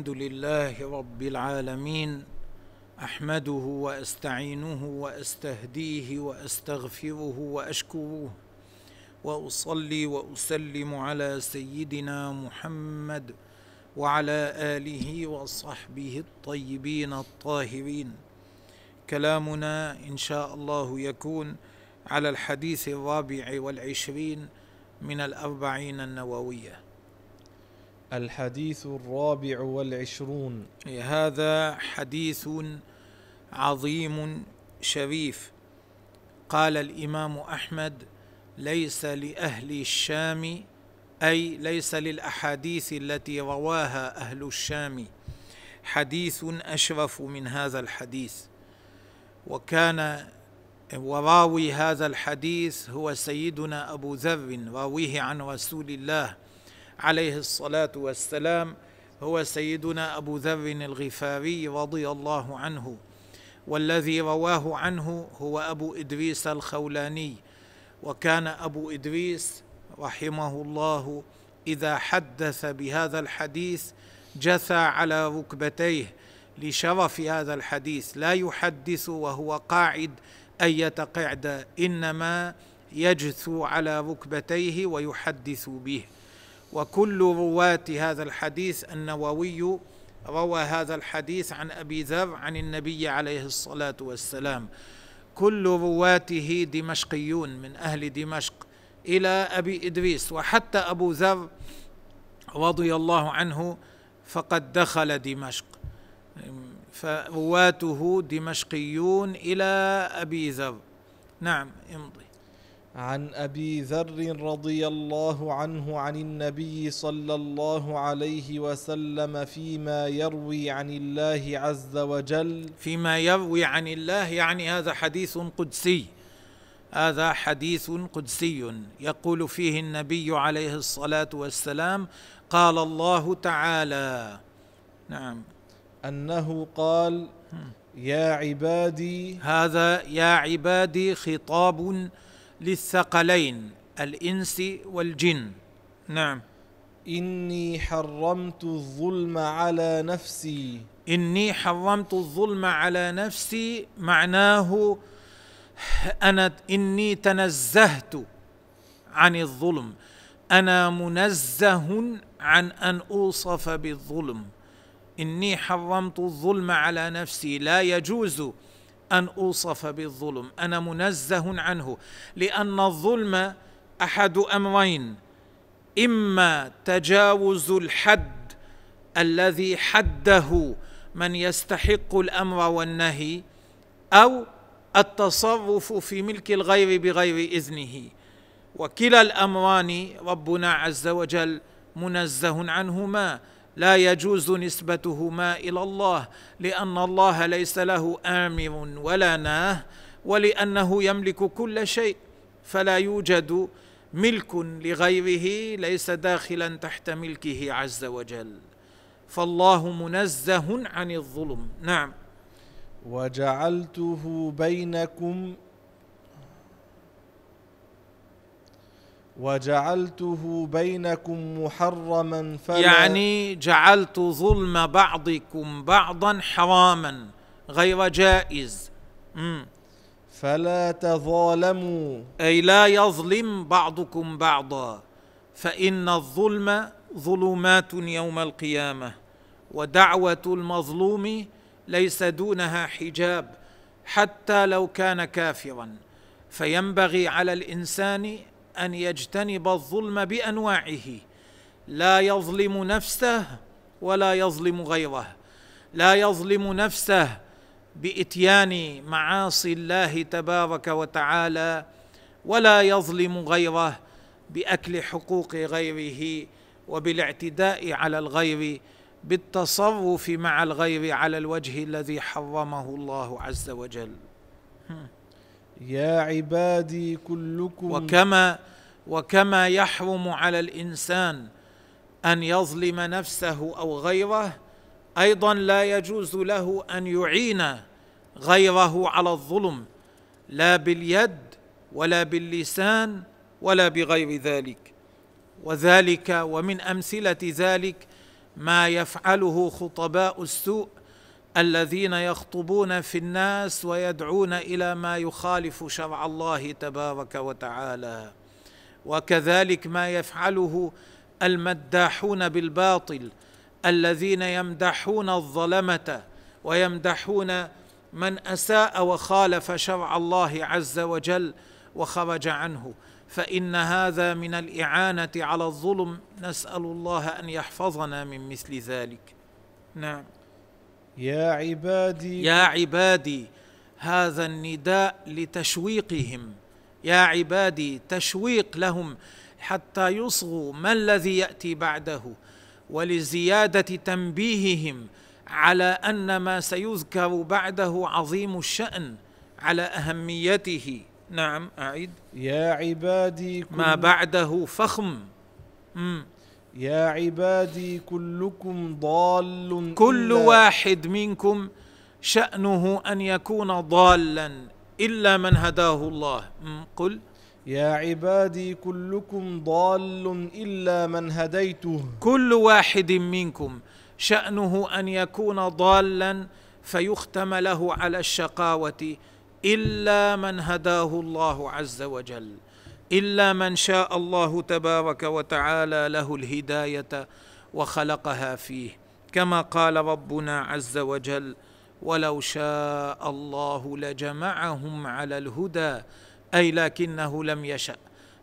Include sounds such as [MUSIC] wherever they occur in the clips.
الحمد لله رب العالمين أحمده وأستعينه وأستهديه وأستغفره وأشكره وأصلي وأسلم على سيدنا محمد وعلى آله وصحبه الطيبين الطاهرين. كلامنا إن شاء الله يكون على الحديث الرابع والعشرين من الأربعين النووية. الحديث الرابع والعشرون. هذا حديث عظيم شريف. قال الإمام أحمد ليس لأهل الشام أي ليس للأحاديث التي رواها أهل الشام. حديث أشرف من هذا الحديث. وكان وراوي هذا الحديث هو سيدنا أبو ذر راويه عن رسول الله عليه الصلاة والسلام هو سيدنا أبو ذر الغفاري رضي الله عنه والذي رواه عنه هو أبو إدريس الخولاني. وكان أبو إدريس رحمه الله إذا حدث بهذا الحديث جثى على ركبتيه لشرف هذا الحديث. لا يحدث وهو قاعد اية قعده إنما يجثو على ركبتيه ويحدث به. وكل رواة هذا الحديث النووي روى هذا الحديث عن أبي ذر عن النبي عليه الصلاة والسلام. كل رواته دمشقيون من أهل دمشق إلى أبي إدريس وحتى أبو ذر رضي الله عنه فقد دخل دمشق. فرواته دمشقيون إلى أبي ذر. نعم امضي. عن أبي ذر رضي الله عنه عن النبي صلى الله عليه وسلم فيما يروي عن الله عز وجل. فيما يروي عن الله يعني هذا حديث قدسي. هذا حديث قدسي. يقول فيه النبي عليه الصلاة والسلام قال الله تعالى. نعم. أنه قال يا عبادي هذا يا عبادي خطاب للثقلين الإنس والجن. نعم. إني حرمت الظلم على نفسي. إني حرمت الظلم على نفسي معناه أنا إني تنزهت عن الظلم. أنا منزه عن أن أوصف بالظلم. إني حرمت الظلم على نفسي. لا يجوز أن أوصف بالظلم. أنا منزه عنه لأن الظلم أحد أمرين. إما تجاوز الحد الذي حده من يستحق الأمر والنهي أو التصرف في ملك الغير بغير إذنه. وكلا الأمران ربنا عز وجل منزه عنهما. لا يجوز نسبتهما إلى الله لأن الله ليس له أمر ولا ناه ولأنه يملك كل شيء فلا يوجد ملك لغيره ليس داخلا تحت ملكه عز وجل. فالله منزه عن الظلم. نعم. وجعلته بينكم وجعلته بينكم محرما فلا يعني جعلت ظلم بعضكم بعضا حراما غير جائز. مم. فلا تظالموا. أي لا يظلم بعضكم بعضا. فإن الظلم ظلمات يوم القيامة ودعوة المظلوم ليس دونها حجاب حتى لو كان كافرا. فينبغي على الإنسان أن يجتنب الظلم بأنواعه. لا يظلم نفسه ولا يظلم غيره. لا يظلم نفسه بإتيان معاصي الله تبارك وتعالى ولا يظلم غيره بأكل حقوق غيره وبالاعتداء على الغير بالتصرف مع الغير على الوجه الذي حرمه الله عز وجل. يا عبادي كلكم وكما وكما يحرم على الإنسان أن يظلم نفسه أو غيره أيضا لا يجوز له أن يعين غيره على الظلم لا باليد ولا باللسان ولا بغير ذلك. وذلك ومن أمثلة ذلك ما يفعله خطباء السوء الذين يخطبون في الناس ويدعون إلى ما يخالف شرع الله تبارك وتعالى. وكذلك ما يفعله المداحون بالباطل الذين يمدحون الظلمة ويمدحون من أساء وخالف شرع الله عز وجل وخرج عنه. فإن هذا من الإعانة على الظلم. نسأل الله أن يحفظنا من مثل ذلك. نعم. يا عبادي يا عبادي هذا النداء لتشويقهم. يا عبادي تشويق لهم حتى يصغوا ما الذي يأتي بعده. ولزيادة تنبيههم على أن ما سيذكر بعده عظيم الشأن على أهميته. نعم أعيد. يا عبادي ما بعده فخم. مم. يا عبادي كلكم ضال كل إلا واحد منكم شأنه أن يكون ضالا إلا من هداه الله. قل. يا عبادي كلكم ضال إلا من هديته. كل واحد منكم شأنه أن يكون ضالا فيختم له على الشقاوة إلا من هداه الله عز وجل. إلا من شاء الله تبارك وتعالى له الهداية وخلقها فيه. كما قال ربنا عز وجل ولو شاء الله لجمعهم على الهدى أي لكنه لم يشأ.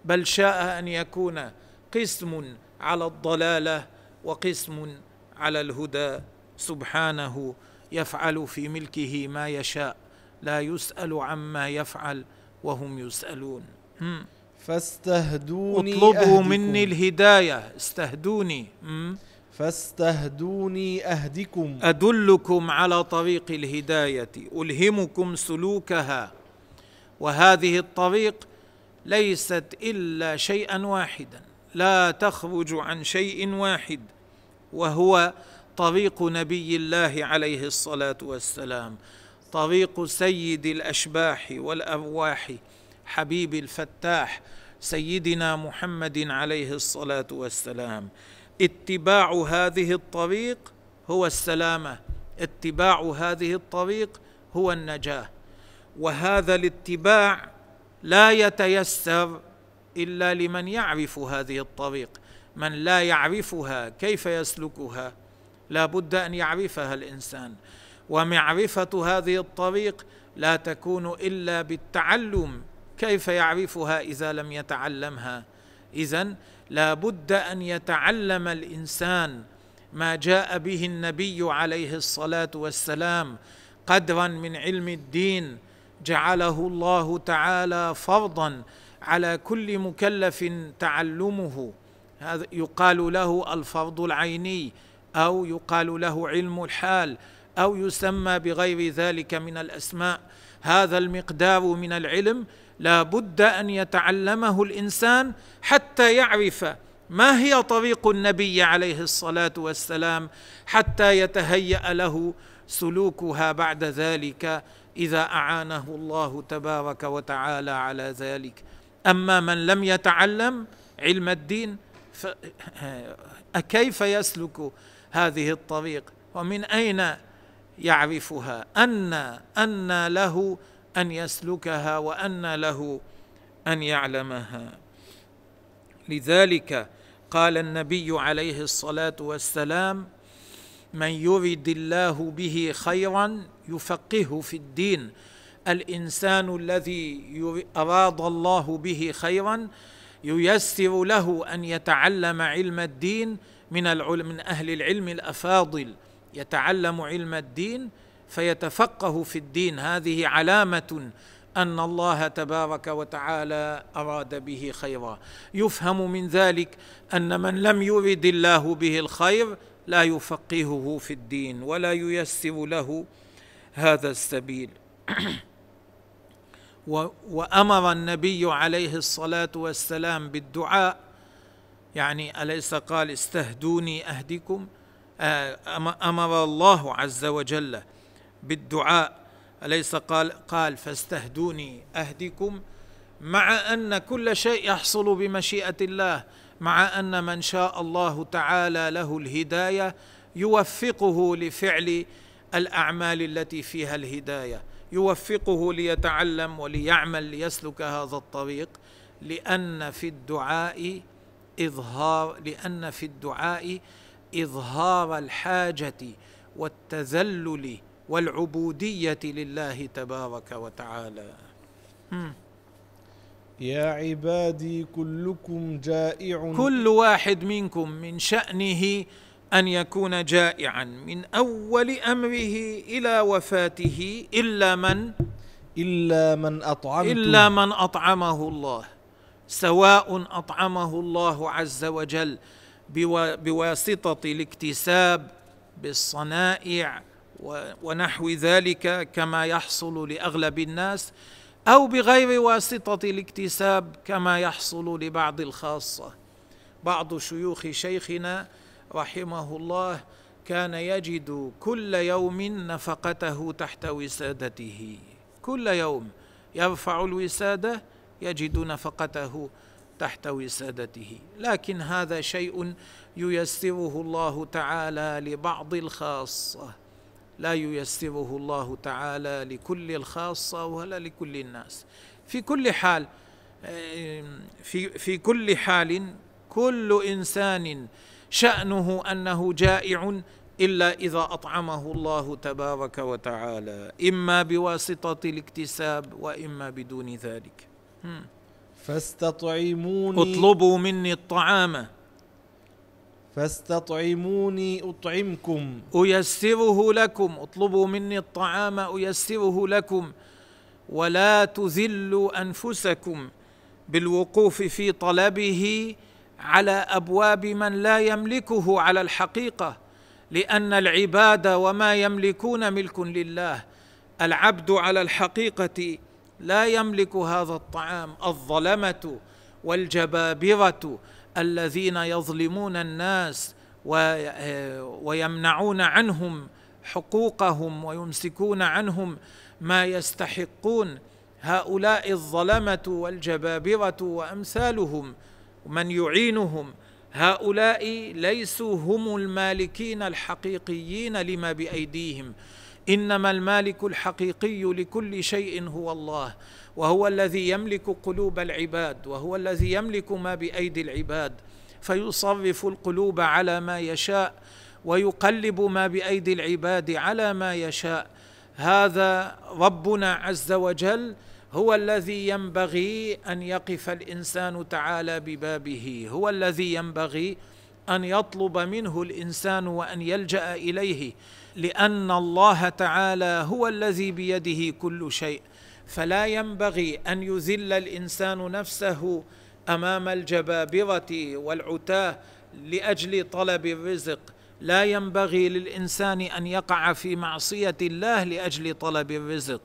بل شاء أن يكون قسم على الضلالة وقسم على الهدى. سبحانه يفعل في ملكه ما يشاء لا يسأل عما يفعل وهم يسألون. فاستهدوني اطلبوا أهدكم. مني الهداية. استهدوني. هم. فاستهدوني أهدكم. أدلكم على طريق الهداية. ألهمكم سلوكها. وهذه الطريق ليست إلا شيئا واحدا. لا تخرج عن شيء واحد. وهو طريق نبي الله عليه الصلاة والسلام. طريق سيد الأشباح والأرواح. حبيب الفتاح سيدنا محمد عليه الصلاة والسلام. اتباع هذه الطريق هو السلامة. اتباع هذه الطريق هو النجاة. وهذا الاتباع لا يتيسر إلا لمن يعرف هذه الطريق. من لا يعرفها كيف يسلكها؟ لا بد أن يعرفها الإنسان. ومعرفة هذه الطريق لا تكون إلا بالتعلم كيف يعرفها إذا لم يتعلمها؟ اذا لا بد أن يتعلم الإنسان ما جاء به النبي عليه الصلاة والسلام قدرا من علم الدين جعله الله تعالى فرضا على كل مكلف تعلمه. هذا يقال له الفرض العيني أو يقال له علم الحال أو يسمى بغير ذلك من الأسماء. هذا المقدار من العلم لا بد أن يتعلمه الإنسان حتى يعرف ما هي طريق النبي عليه الصلاة والسلام حتى يتهيأ له سلوكها بعد ذلك إذا أعانه الله تبارك وتعالى على ذلك. أما من لم يتعلم علم الدين [LAUGHS] كيف يسلك هذه الطريق؟ ومن أين يعرفها؟ ان أن له أن يسلكها وأن له أن يعلمها. لذلك قال النبي عليه الصلاة والسلام من يرد الله به خيرا يفقهه في الدين. الإنسان الذي أراد الله به خيرا ييسر له أن يتعلم علم الدين من العلم من أهل العلم الأفاضل. يتعلم علم الدين فيتفقه في الدين. هذه علامة أن الله تبارك وتعالى أراد به خيرا. يفهم من ذلك أن من لم يرد الله به الخير لا يفقهه في الدين ولا ييسر له هذا السبيل. [CLEARS THROAT] وأمر النبي عليه الصلاة والسلام بالدعاء. يعني أليس قال استهدوني أهدكم؟ آه، أمر الله عز وجل بالدعاء. أليس قال؟ قال فاستهدوني أهدكم مع أن كل شيء يحصل بمشيئة الله مع أن من شاء الله تعالى له الهداية يوفقه لفعل الأعمال التي فيها الهداية يوفقه ليتعلم وليعمل ليسلك هذا الطريق لأن في الدعاء إظهار لأن في الدعاء إظهار الحاجة والتذلل والعبودية لله تبارك وتعالى. يا عبادي كلكم جائع. كل واحد منكم من شأنه أن يكون جائعا من أول أمره إلى وفاته إلا من؟ إلا من أطعمته. إلا من أطعمه الله. سواء أطعمه الله عز وجل بوا- بواسطة الاكتساب بالصنائع ونحو ذلك كما يحصل لأغلب الناس أو بغير واسطة الاكتساب كما يحصل لبعض الخاصة. بعض شيوخ شيخنا رحمه الله كان يجد كل يوم نفقته تحت وسادته. كل يوم يرفع الوسادة يجد نفقته تحت وسادته. لكن هذا شيء ييسره الله تعالى لبعض الخاصة. لا ييسره الله تعالى لكل الخاصة ولا لكل الناس. في كل حال في في كل حال كل إنسان شأنه أنه جائع إلا إذا أطعمه الله تبارك وتعالى إما بواسطة الاكتساب وإما بدون ذلك. فاستطعموني اطلبوا مني الطعام. فاستطعموني أطعمكم. أيسره لكم اطلبوا مني الطعام أيسره لكم. ولا تذلوا أنفسكم بالوقوف في طلبه على أبواب من لا يملكه على الحقيقة لأن العباد وما يملكون ملك لله. العبد على الحقيقة لا يملك هذا الطعام الظلمة والجبابرة. الذين يظلمون الناس ويمنعون عنهم حقوقهم ويمسكون عنهم ما يستحقون. هؤلاء الظلمة والجبابرة وأمثالهم من يعينهم. هؤلاء ليسوا هم المالكين الحقيقيين لما بأيديهم. إنما المالك الحقيقي لكل شيء هو الله. وهو الذي يملك قلوب العباد وهو الذي يملك ما بأيدي العباد. فيصرف القلوب على ما يشاء ويقلب ما بأيدي العباد على ما يشاء. هذا ربنا عز وجل هو الذي ينبغي أن يقف الإنسان تعالى ببابه. هو الذي ينبغي أن يطلب منه الإنسان وأن يلجأ إليه لأن الله تعالى هو الذي بيده كل شيء. فلا ينبغي أن يذل الإنسان نفسه أمام الجبابرة والعتاة لأجل طلب الرزق. لا ينبغي للإنسان أن يقع في معصية الله لأجل طلب الرزق.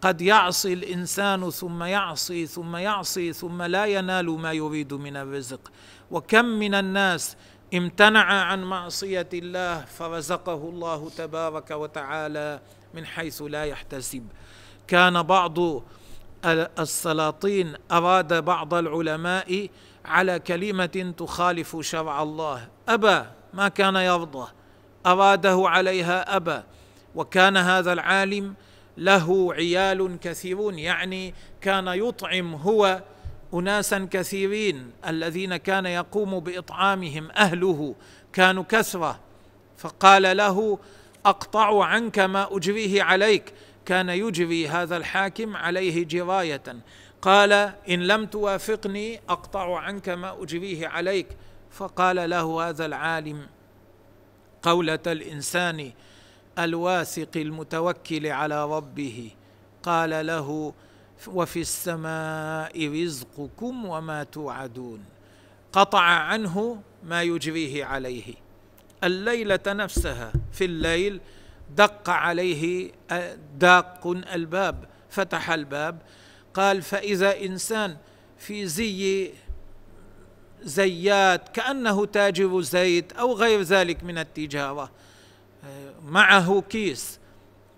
قد يعصي الإنسان ثم يعصي ثم يعصي ثم لا ينال ما يريد من الرزق. وكم من الناس امتنع عن معصية الله فرزقه الله تبارك وتعالى من حيث لا يحتسب. كان بعض السلاطين أراد بعض العلماء على كلمة تخالف شرع الله. ابى ما كان يرضى. أراده عليها ابى وكان هذا العالم له عيال كثيرون يعني كان يطعم هو اناسا كثيرين الذين كان يقوم بإطعامهم أهله. كانوا كثرة. فقال له أقطع عنك ما أجريه عليك. كان يجري هذا الحاكم عليه جراية. قال إن لم توافقني أقطع عنك ما أجريه عليك. فقال له هذا العالم قولة الإنسان الواثق المتوكل على ربه. قال له وفي السماء رزقكم وما توعدون. قطع عنه ما يجريه عليه. الليلة نفسها في الليل دق عليه داق الباب فتح الباب قال فإذا إنسان في زي زيات كأنه تاجر زيت أو غير ذلك من التجارة معه كيس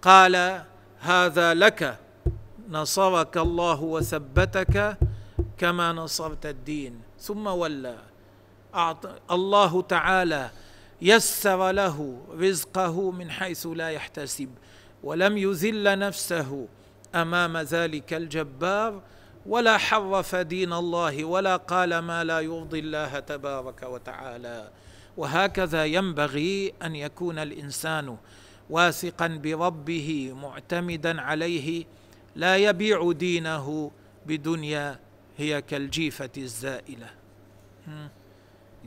قال هذا لك نصرك الله وثبتك كما نصرت الدين. ثم ولى. الله تعالى يسر له رزقه من حيث لا يحتسب ولم يذل نفسه أمام ذلك الجبار ولا حرف دين الله ولا قال ما لا يرضي الله تبارك وتعالى. وهكذا ينبغي أن يكون الإنسان واثقا بربه معتمدا عليه لا يبيع دينه بدنيا هي كالجيفة الزائلة.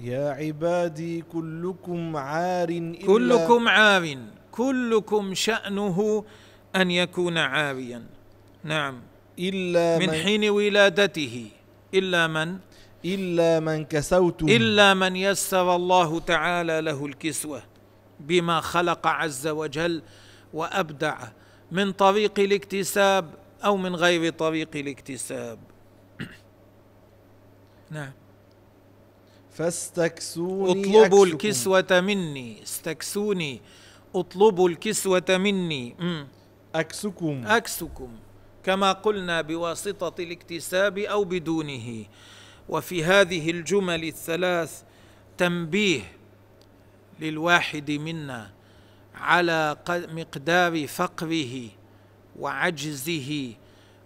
يا عبادي كلكم عار إلا كلكم عار كلكم شأنه أن يكون عاريا. نعم. إلا من حين ولادته. إلا من؟ إلا من كسوته. إلا من يسر الله تعالى له الكسوة بما خلق عز وجل وأبدع من طريق الاكتساب أو من غير طريق الاكتساب. [CLEARS THROAT] نعم. فاستكسوني اطلبوا أكسكم. الكسوة مني. استكسوني. اطلبوا الكسوة مني. مم. أكسكم. أكسكم. كما قلنا بواسطة الاكتساب أو بدونه. وفي هذه الجمل الثلاث تنبيه للواحد منا على مقدار فقره وعجزه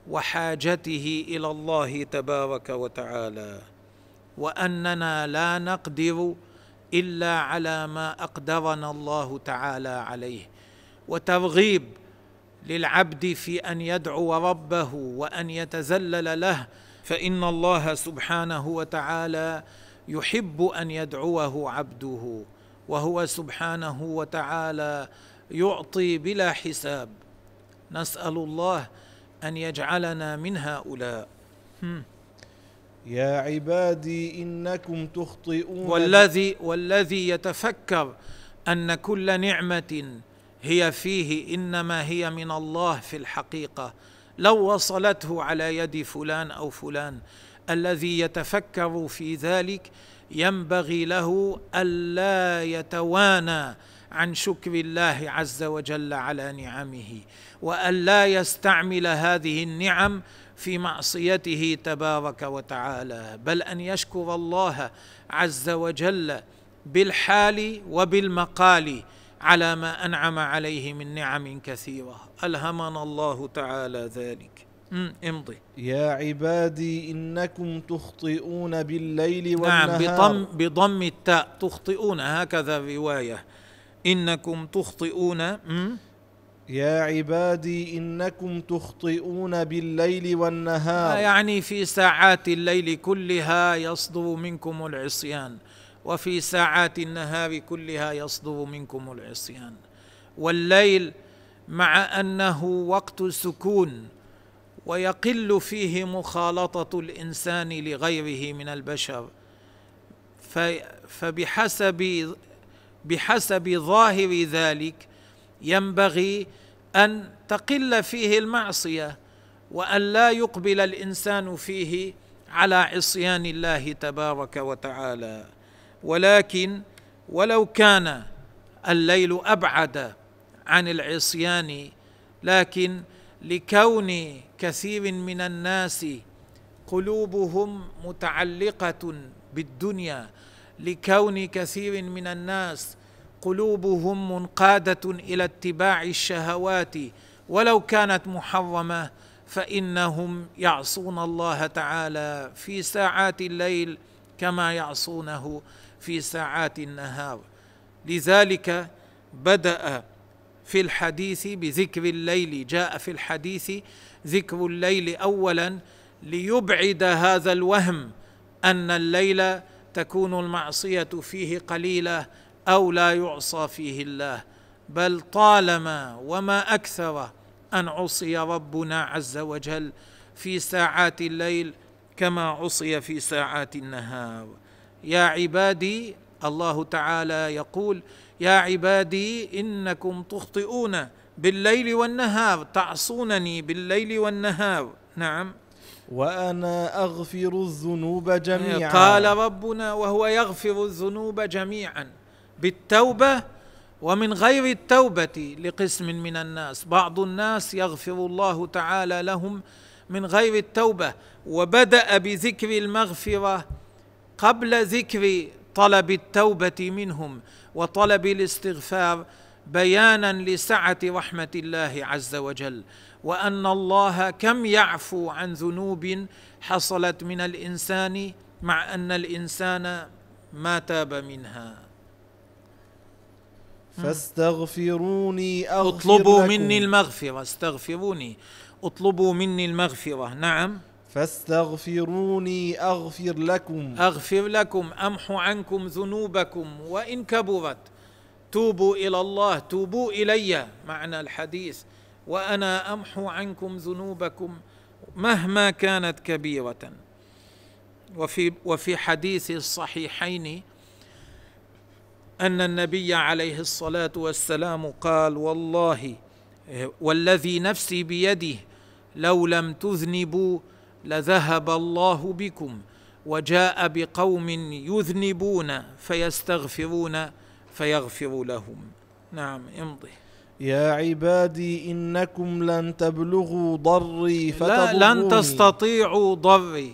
وحاجته إلى الله تبارك وتعالى. وأننا لا نقدر إلا على ما أقدرنا الله تعالى عليه. وترغيب للعبد في أن يدعو ربه وأن يتذلل له فإن الله سبحانه وتعالى يحب أن يدعوه عبده وهو سبحانه وتعالى يعطي بلا حساب. نسأل الله أن يجعلنا من هؤلاء. يا عبادي إنكم تخطئون والذي والذي يتفكر أن كل نعمة هي فيه إنما هي من الله في الحقيقة. لو وصلته على يد فلان أو فلان الذي يتفكر في ذلك ينبغي له ألا يتوانى عن شكر الله عز وجل على نعمه وألا يستعمل هذه النعم في معصيته تبارك وتعالى بل أن يشكر الله عز وجل بالحال وبالمقال على ما أنعم عليه من نعم كثيرة. ألهمنا الله تعالى ذلك. امضي. يا عبادي إنكم تخطئون بالليل نعم والنهار. بضم بضم التاء تخطئون. هكذا الروايه إنكم تخطئون. يا عبادي إنكم تخطئون بالليل والنهار. يعني في ساعات الليل كلها يصدر منكم العصيان وفي ساعات النهار كلها يصدر منكم العصيان. والليل مع أنه وقت سكون ويقل فيه مخالطة الإنسان لغيره من البشر. فبحسب بحسب ظاهر ذلك ينبغي أن تقل فيه المعصية وأن لا يقبل الإنسان فيه على عصيان الله تبارك وتعالى. ولكن ولو كان الليل أبعد عن العصيان لكن لكون كثير من الناس قلوبهم متعلقة بالدنيا لكون كثير من الناس قلوبهم منقادة إلى اتباع الشهوات ولو كانت محرمة فإنهم يعصون الله تعالى في ساعات الليل كما يعصونه في ساعات النهار. لذلك بدأ في الحديث بذكر الليل جاء في الحديث ذكر الليل اولا ليبعد هذا الوهم أن الليل تكون المعصية فيه قليلة أو لا يعصى فيه الله بل طالما وما أكثر أن عصي ربنا عز وجل في ساعات الليل كما عصي في ساعات النهار. يا عبادي الله تعالى يقول يا عبادي إنكم تخطئون بالليل والنهار تعصونني بالليل والنهار. نعم. وأنا أغفر الذنوب جميعا. قال ربنا وهو يغفر الذنوب جميعا. بالتوبة ومن غير التوبة لقسم من الناس. بعض الناس يغفر الله تعالى لهم من غير التوبة وبدأ بذكر المغفرة قبل ذكر طلب التوبة منهم وطلب الاستغفار بيانا لسعة رحمة الله عز وجل. وأن الله كم يعفو عن ذنوب حصلت من الإنسان مع أن الإنسان ما تاب منها. فاستغفروني أغفر اطلبوا لكم. مني المغفرة استغفروني. اطلبوا مني المغفرة. نعم. فاستغفروني أغفر لكم. أغفر لكم أمحو عنكم ذنوبكم. وإن كبرت توبوا إلى الله توبوا إلي معنى الحديث. وأنا أمحو عنكم ذنوبكم مهما كانت كبيرة. وفي وفي حديث الصحيحين أن النبي عليه الصلاة والسلام قال والله والذي نفسي بيده لو لم تذنبوا لذهب الله بكم وجاء بقوم يذنبون فيستغفرون فيغفر لهم. نعم امضي. يا عبادي إنكم لن تبلغوا ضري لا فتضروني. لن تستطيعوا ضري.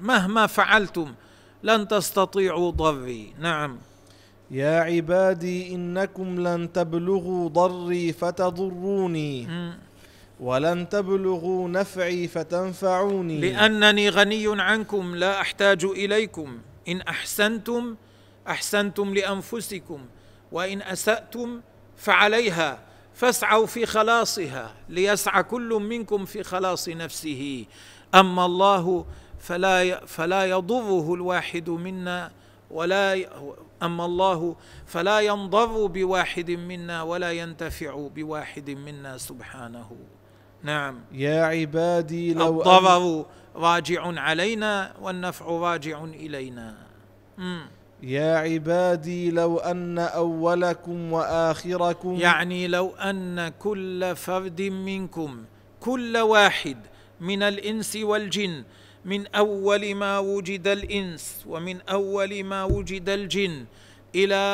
مهما فعلتم لن تستطيعوا ضري. نعم. يا عبادي إنكم لن تبلغوا ضري فتضروني. ولن تبلغوا نفعي فتنفعوني. لأنني غني عنكم لا أحتاج إليكم. إن أحسنتم أحسنتم لأنفسكم وإن أسأتم فعليها. فاسعوا في خلاصها ليسعى كل منكم في خلاص نفسه. أما الله فلا فلا يضره الواحد منا ولا أما الله فلا ينضر بواحد منا ولا ينتفع بواحد منا سبحانه. نعم. يا عبادي لو الضرر راجع علينا والنفع راجع إلينا. مم. يا عبادي لو أن أولكم وآخركم يعني لو أن كل فرد منكم كل واحد من الإنس والجن من أول ما وجد الإنس ومن أول ما وجد الجن. إلى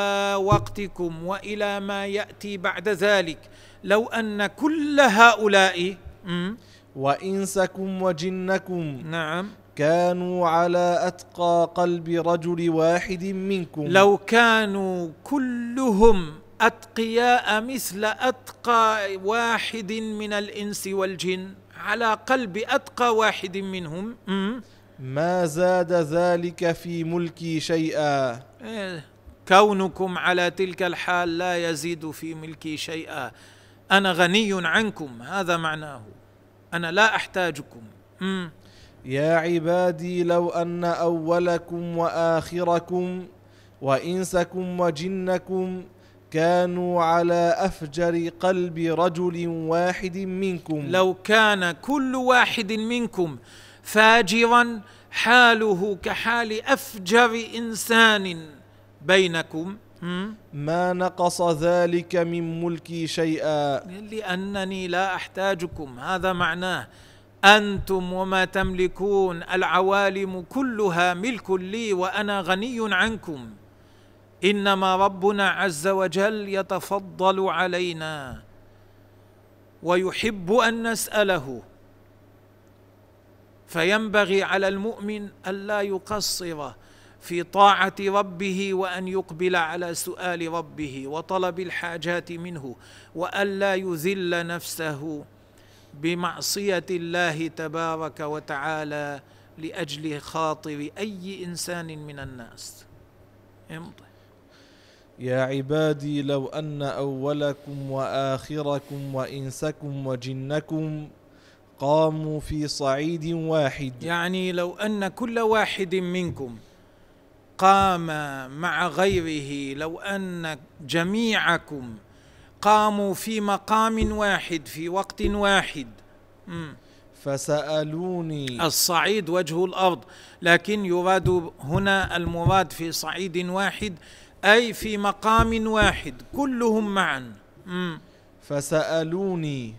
وقتكم وإلى ما يأتي بعد ذلك. لو أن كل هؤلاء مم. وإنسكم وجنكم نعم. كانوا على أتقى قلب رجل واحد منكم. لو كانوا كلهم أتقياء مثل أتقى واحد من الإنس والجن. على قلب أتقى واحد منهم. ما زاد ذلك في ملكي شيئا. إيه، كونكم على تلك الحال لا يزيد في ملكي شيئا. أنا غني عنكم هذا معناه. أنا لا أحتاجكم. يا عبادي لو أن أولكم وآخركم وإنسكم وجنكم كانوا على أفجر قلب رجل واحد منكم. لو كان كل واحد منكم فاجرا حاله كحال أفجر إنسان بينكم؟ ما نقص ذلك من ملكي شيئا. لانني لا أحتاجكم. هذا معناه أنتم وما تملكون. العوالم كلها ملك لي وأنا غني عنكم. إنما ربنا عز وجل يتفضل علينا ويحب أن نسأله. فينبغي على المؤمن الا يقصر في طاعة ربه وأن يقبل على سؤال ربه وطلب الحاجات منه والا يذل نفسه بمعصية الله تبارك وتعالى لأجل خاطر أي إنسان من الناس. امضي يا عبادي لو أن أولكم وآخركم وإنسكم وجنكم قاموا في صعيد واحد. يعني لو أن كل واحد منكم قام مع غيره لو أن جميعكم قاموا في مقام واحد في وقت واحد. مم. فسألوني. الصعيد وجه الأرض لكن يراد هنا المراد في صعيد واحد أي في مقام واحد كلهم معا مم. فسألوني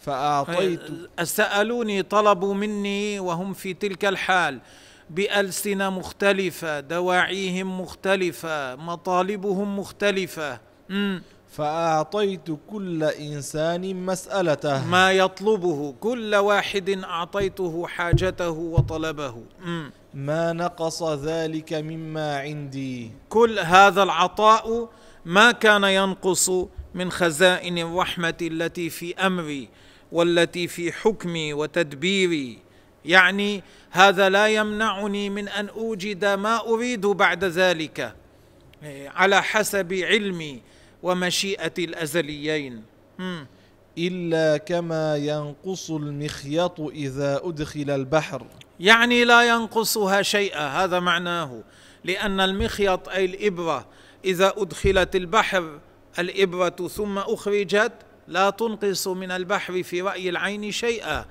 فأعطيت سألوني طلبوا مني وهم في تلك الحال بألسنة مختلفة دواعيهم مختلفة مطالبهم مختلفة مم. فأعطيت كل إنسان مسألته ما يطلبه كل واحد أعطيته حاجته وطلبه مم. ما نقص ذلك مما عندي. كل هذا العطاء ما كان ينقص من خزائن الرحمة التي في أمري والتي في حكمي وتدبيري. يعني هذا لا يمنعني من أن أوجد ما أريد بعد ذلك على حسب علمي ومشيئة الأزليين. إلا كما ينقص المخيط إذا أدخل البحر. يعني لا ينقصها شيئا هذا معناه. لأن المخيط أي الإبرة إذا أدخلت البحر الإبرة ثم أخرجت لا تنقص من البحر في رأي العين شيئا.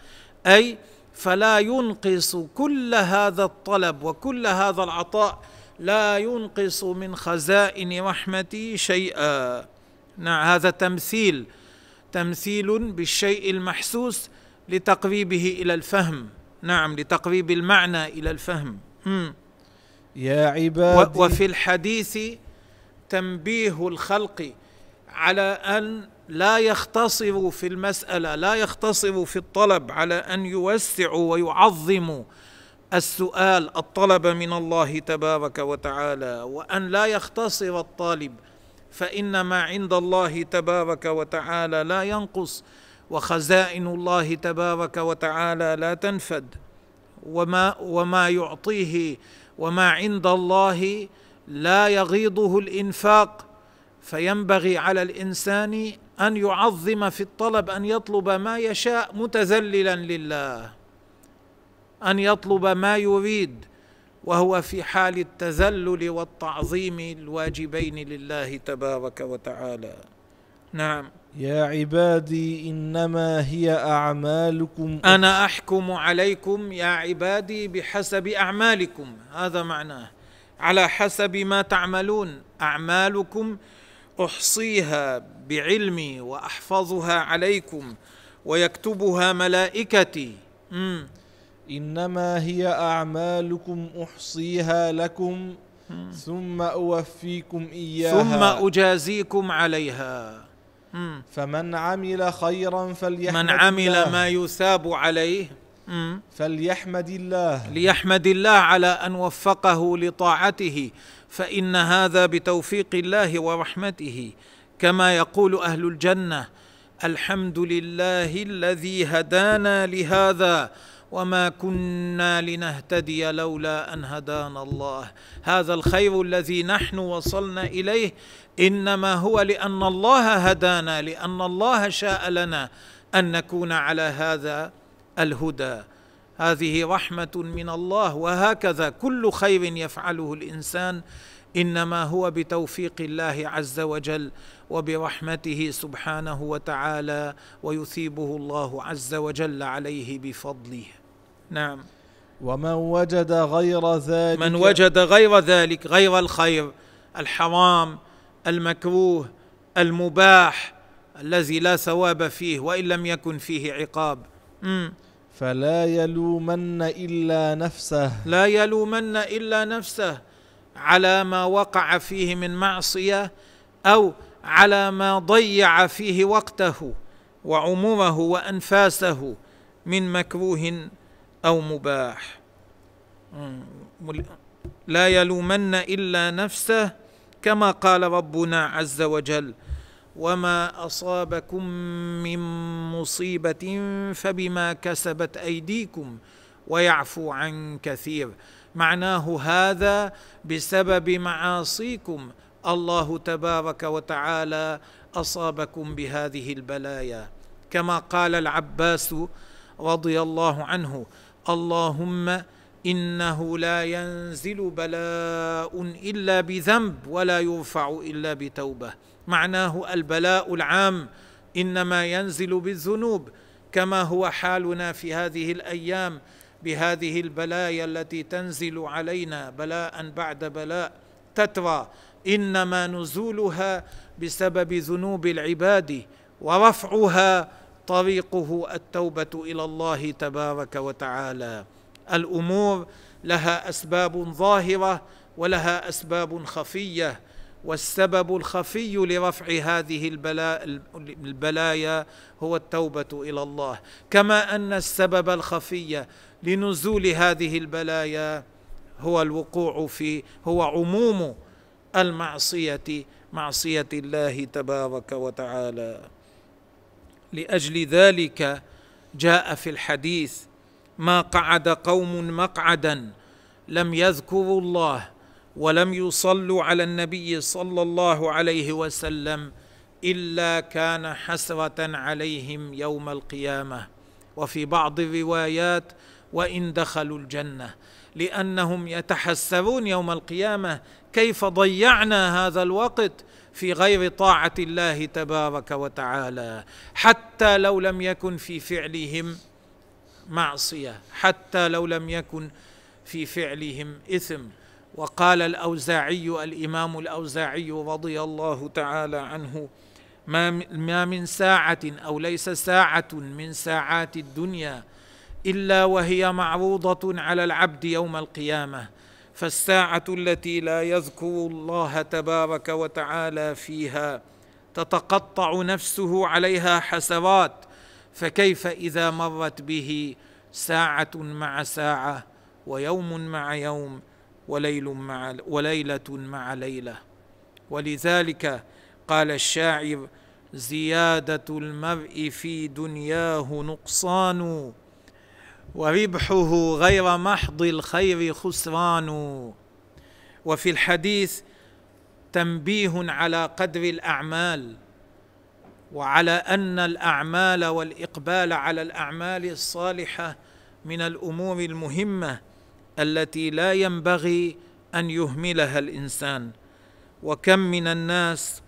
أي فلا ينقص كل هذا الطلب وكل هذا العطاء لا ينقص من خزائن رحمتي شيئا. نعم هذا تمثيل تمثيل بالشيء المحسوس لتقريبه إلى الفهم. نعم لتقريب المعنى إلى الفهم. يا عبادي. وفي الحديث تنبيه الخلق على أن لا يختصروا في المسألة لا يختصروا في الطلب على أن يوسعوا ويعظموا السؤال الطلب من الله تبارك وتعالى وأن لا يختصر الطالب فإن ما عند الله تبارك وتعالى لا ينقص. وخزائن الله تبارك وتعالى لا تنفد. وما وما يعطيه وما عند الله لا يغيضه الإنفاق. فينبغي على الإنسان أن يعظم في الطلب أن يطلب ما يشاء متذللا لله. أن يطلب ما يريد وهو في حال التذلل والتعظيم الواجبين لله تبارك وتعالى. نعم. يا عبادي إنما هي أعمالكم. أنا أحكم عليكم يا عبادي بحسب أعمالكم. هذا معناه. على حسب ما تعملون. أعمالكم أحصيها بعلمي وأحفظها عليكم ويكتبها ملائكتي. مم. إنما هي أعمالكم أحصيها لكم. ثم أوفيكم إياها. ثم أجازيكم عليها. فمن عمل خيرا فليحمد من عمل الله ما يثاب عليه فليحمد الله. ليحمد الله على أن وفقه لطاعته فإن هذا بتوفيق الله ورحمته. كما يقول أهل الجنة الحمد لله الذي هدانا لهذا وما كنا لنهتدي لولا ان هدانا الله. هذا الخير الذي نحن وصلنا اليه. انما هو لأن الله هدانا لأن الله شاء لنا ان نكون على هذا الهدى. هذه رحمه من الله وهكذا كل خير يفعله الانسان. انما هو بتوفيق الله عز وجل وبرحمته سبحانه وتعالى ويثيبه الله عز وجل عليه بفضله. نعم. ومن وجد غير ذلك من وجد غير ذلك غير الخير الحرام المكروه المباح الذي لا ثواب فيه وإن لم يكن فيه عقاب. مم. فلا يلومن إلا نفسه. لا يلومن إلا نفسه على ما وقع فيه من معصية أو على ما ضيع فيه وقته وعمره وأنفاسه من مكروه أو مباح. لا يلومن إلا نفسه كما قال ربنا عز وجل وما أصابكم من مصيبة فبما كسبت أيديكم ويعفو عن كثير. معناه هذا بسبب معاصيكم. الله تبارك وتعالى أصابكم بهذه البلايا. كما قال العباس رضي الله عنه اللهم إنه لا ينزل بلاء إلا بذنب ولا يرفع إلا بتوبة. معناه البلاء العام. إنما ينزل بالذنوب كما هو حالنا في هذه الأيام بهذه البلايا التي تنزل علينا بلاء بعد بلاء. تترى إنما نزولها بسبب ذنوب العباد ورفعها طريقه التوبة إلى الله تبارك وتعالى. الأمور لها أسباب ظاهرة ولها أسباب خفية والسبب الخفي لرفع هذه البلايا هو التوبة إلى الله. كما أن السبب الخفي لنزول هذه البلايا هو الوقوع في هو عموم المعصية معصية الله تبارك وتعالى. لأجل ذلك جاء في الحديث ما قعد قوم مقعدا لم يذكروا الله ولم يصلوا على النبي صلى الله عليه وسلم إلا كان حسرة عليهم يوم القيامة وفي بعض الروايات وإن دخلوا الجنة لأنهم يتحسرون يوم القيامة كيف ضيعنا هذا الوقت في غير طاعة الله تبارك وتعالى حتى لو لم يكن في فعلهم معصية حتى لو لم يكن في فعلهم إثم. وقال الأوزاعي الإمام الأوزاعي رضي الله تعالى عنه ما من ساعة أو ليس ساعة من ساعات الدنيا إلا وهي معروضة على العبد يوم القيامة. فالساعة التي لا يذكر الله تبارك وتعالى فيها تتقطع نفسه عليها حسرات فكيف إذا مرت به ساعة مع ساعة ويوم مع يوم وليل مع وليلة مع ليلة؟ ولذلك قال الشاعر زيادة المرء في دنياه نقصان وربحه غير محض الخير خسران. وفي الحديث تنبيه على قدر الأعمال وعلى أن الأعمال والإقبال على الأعمال الصالحة من الأمور المهمة التي لا ينبغي أن يهملها الإنسان. وكم من الناس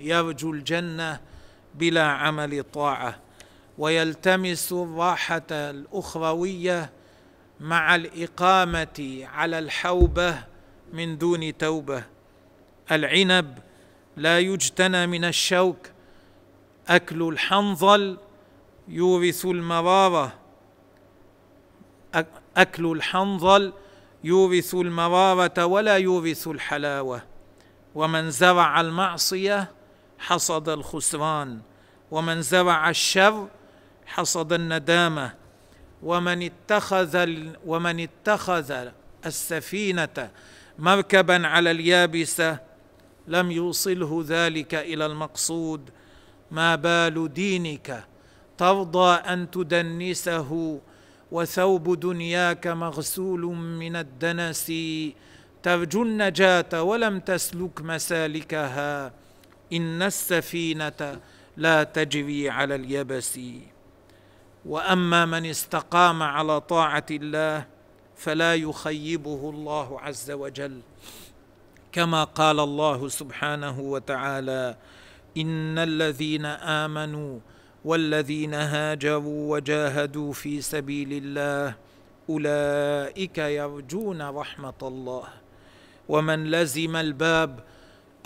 يرجو الجنة بلا عمل طاعة. ويلتمس الراحة الأخروية مع الإقامة على الحوبة من دون توبة. العنب لا يجتنى من الشوك. أكل الحنظل يورث المرارة. أكل الحنظل يورث المرارة ولا يورث الحلاوة. ومن زرع المعصية حصد الخسران. ومن زرع الشر حصد الندامة. ومن اتخذ ومن اتخذ السفينة مركبا على اليابسة لم يوصله ذلك إلى المقصود. ما بال دينك؟ ترضى أن تدنسه وثوب دنياك مغسول من الدنس. ترجو النجاة ولم تسلك مسالكها. إن السفينة لا تجري على اليبس. وأما من استقام على طاعة الله فلا يخيبه الله عز وجل. كما قال الله سبحانه وتعالى إن الذين آمنوا والذين هاجروا وجاهدوا في سبيل الله أولئك يرجون رحمة الله. ومن لزم الباب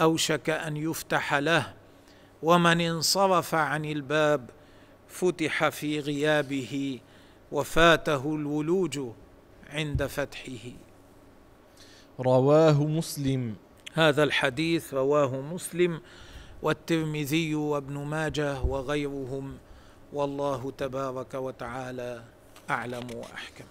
أوشك أن يفتح له ومن انصرف عن الباب فتح في غيابه وفاته الولوج عند فتحه. رواه مسلم. هذا الحديث رواه مسلم والترمذي وابن ماجه وغيرهم. والله تبارك وتعالى أعلم وأحكم.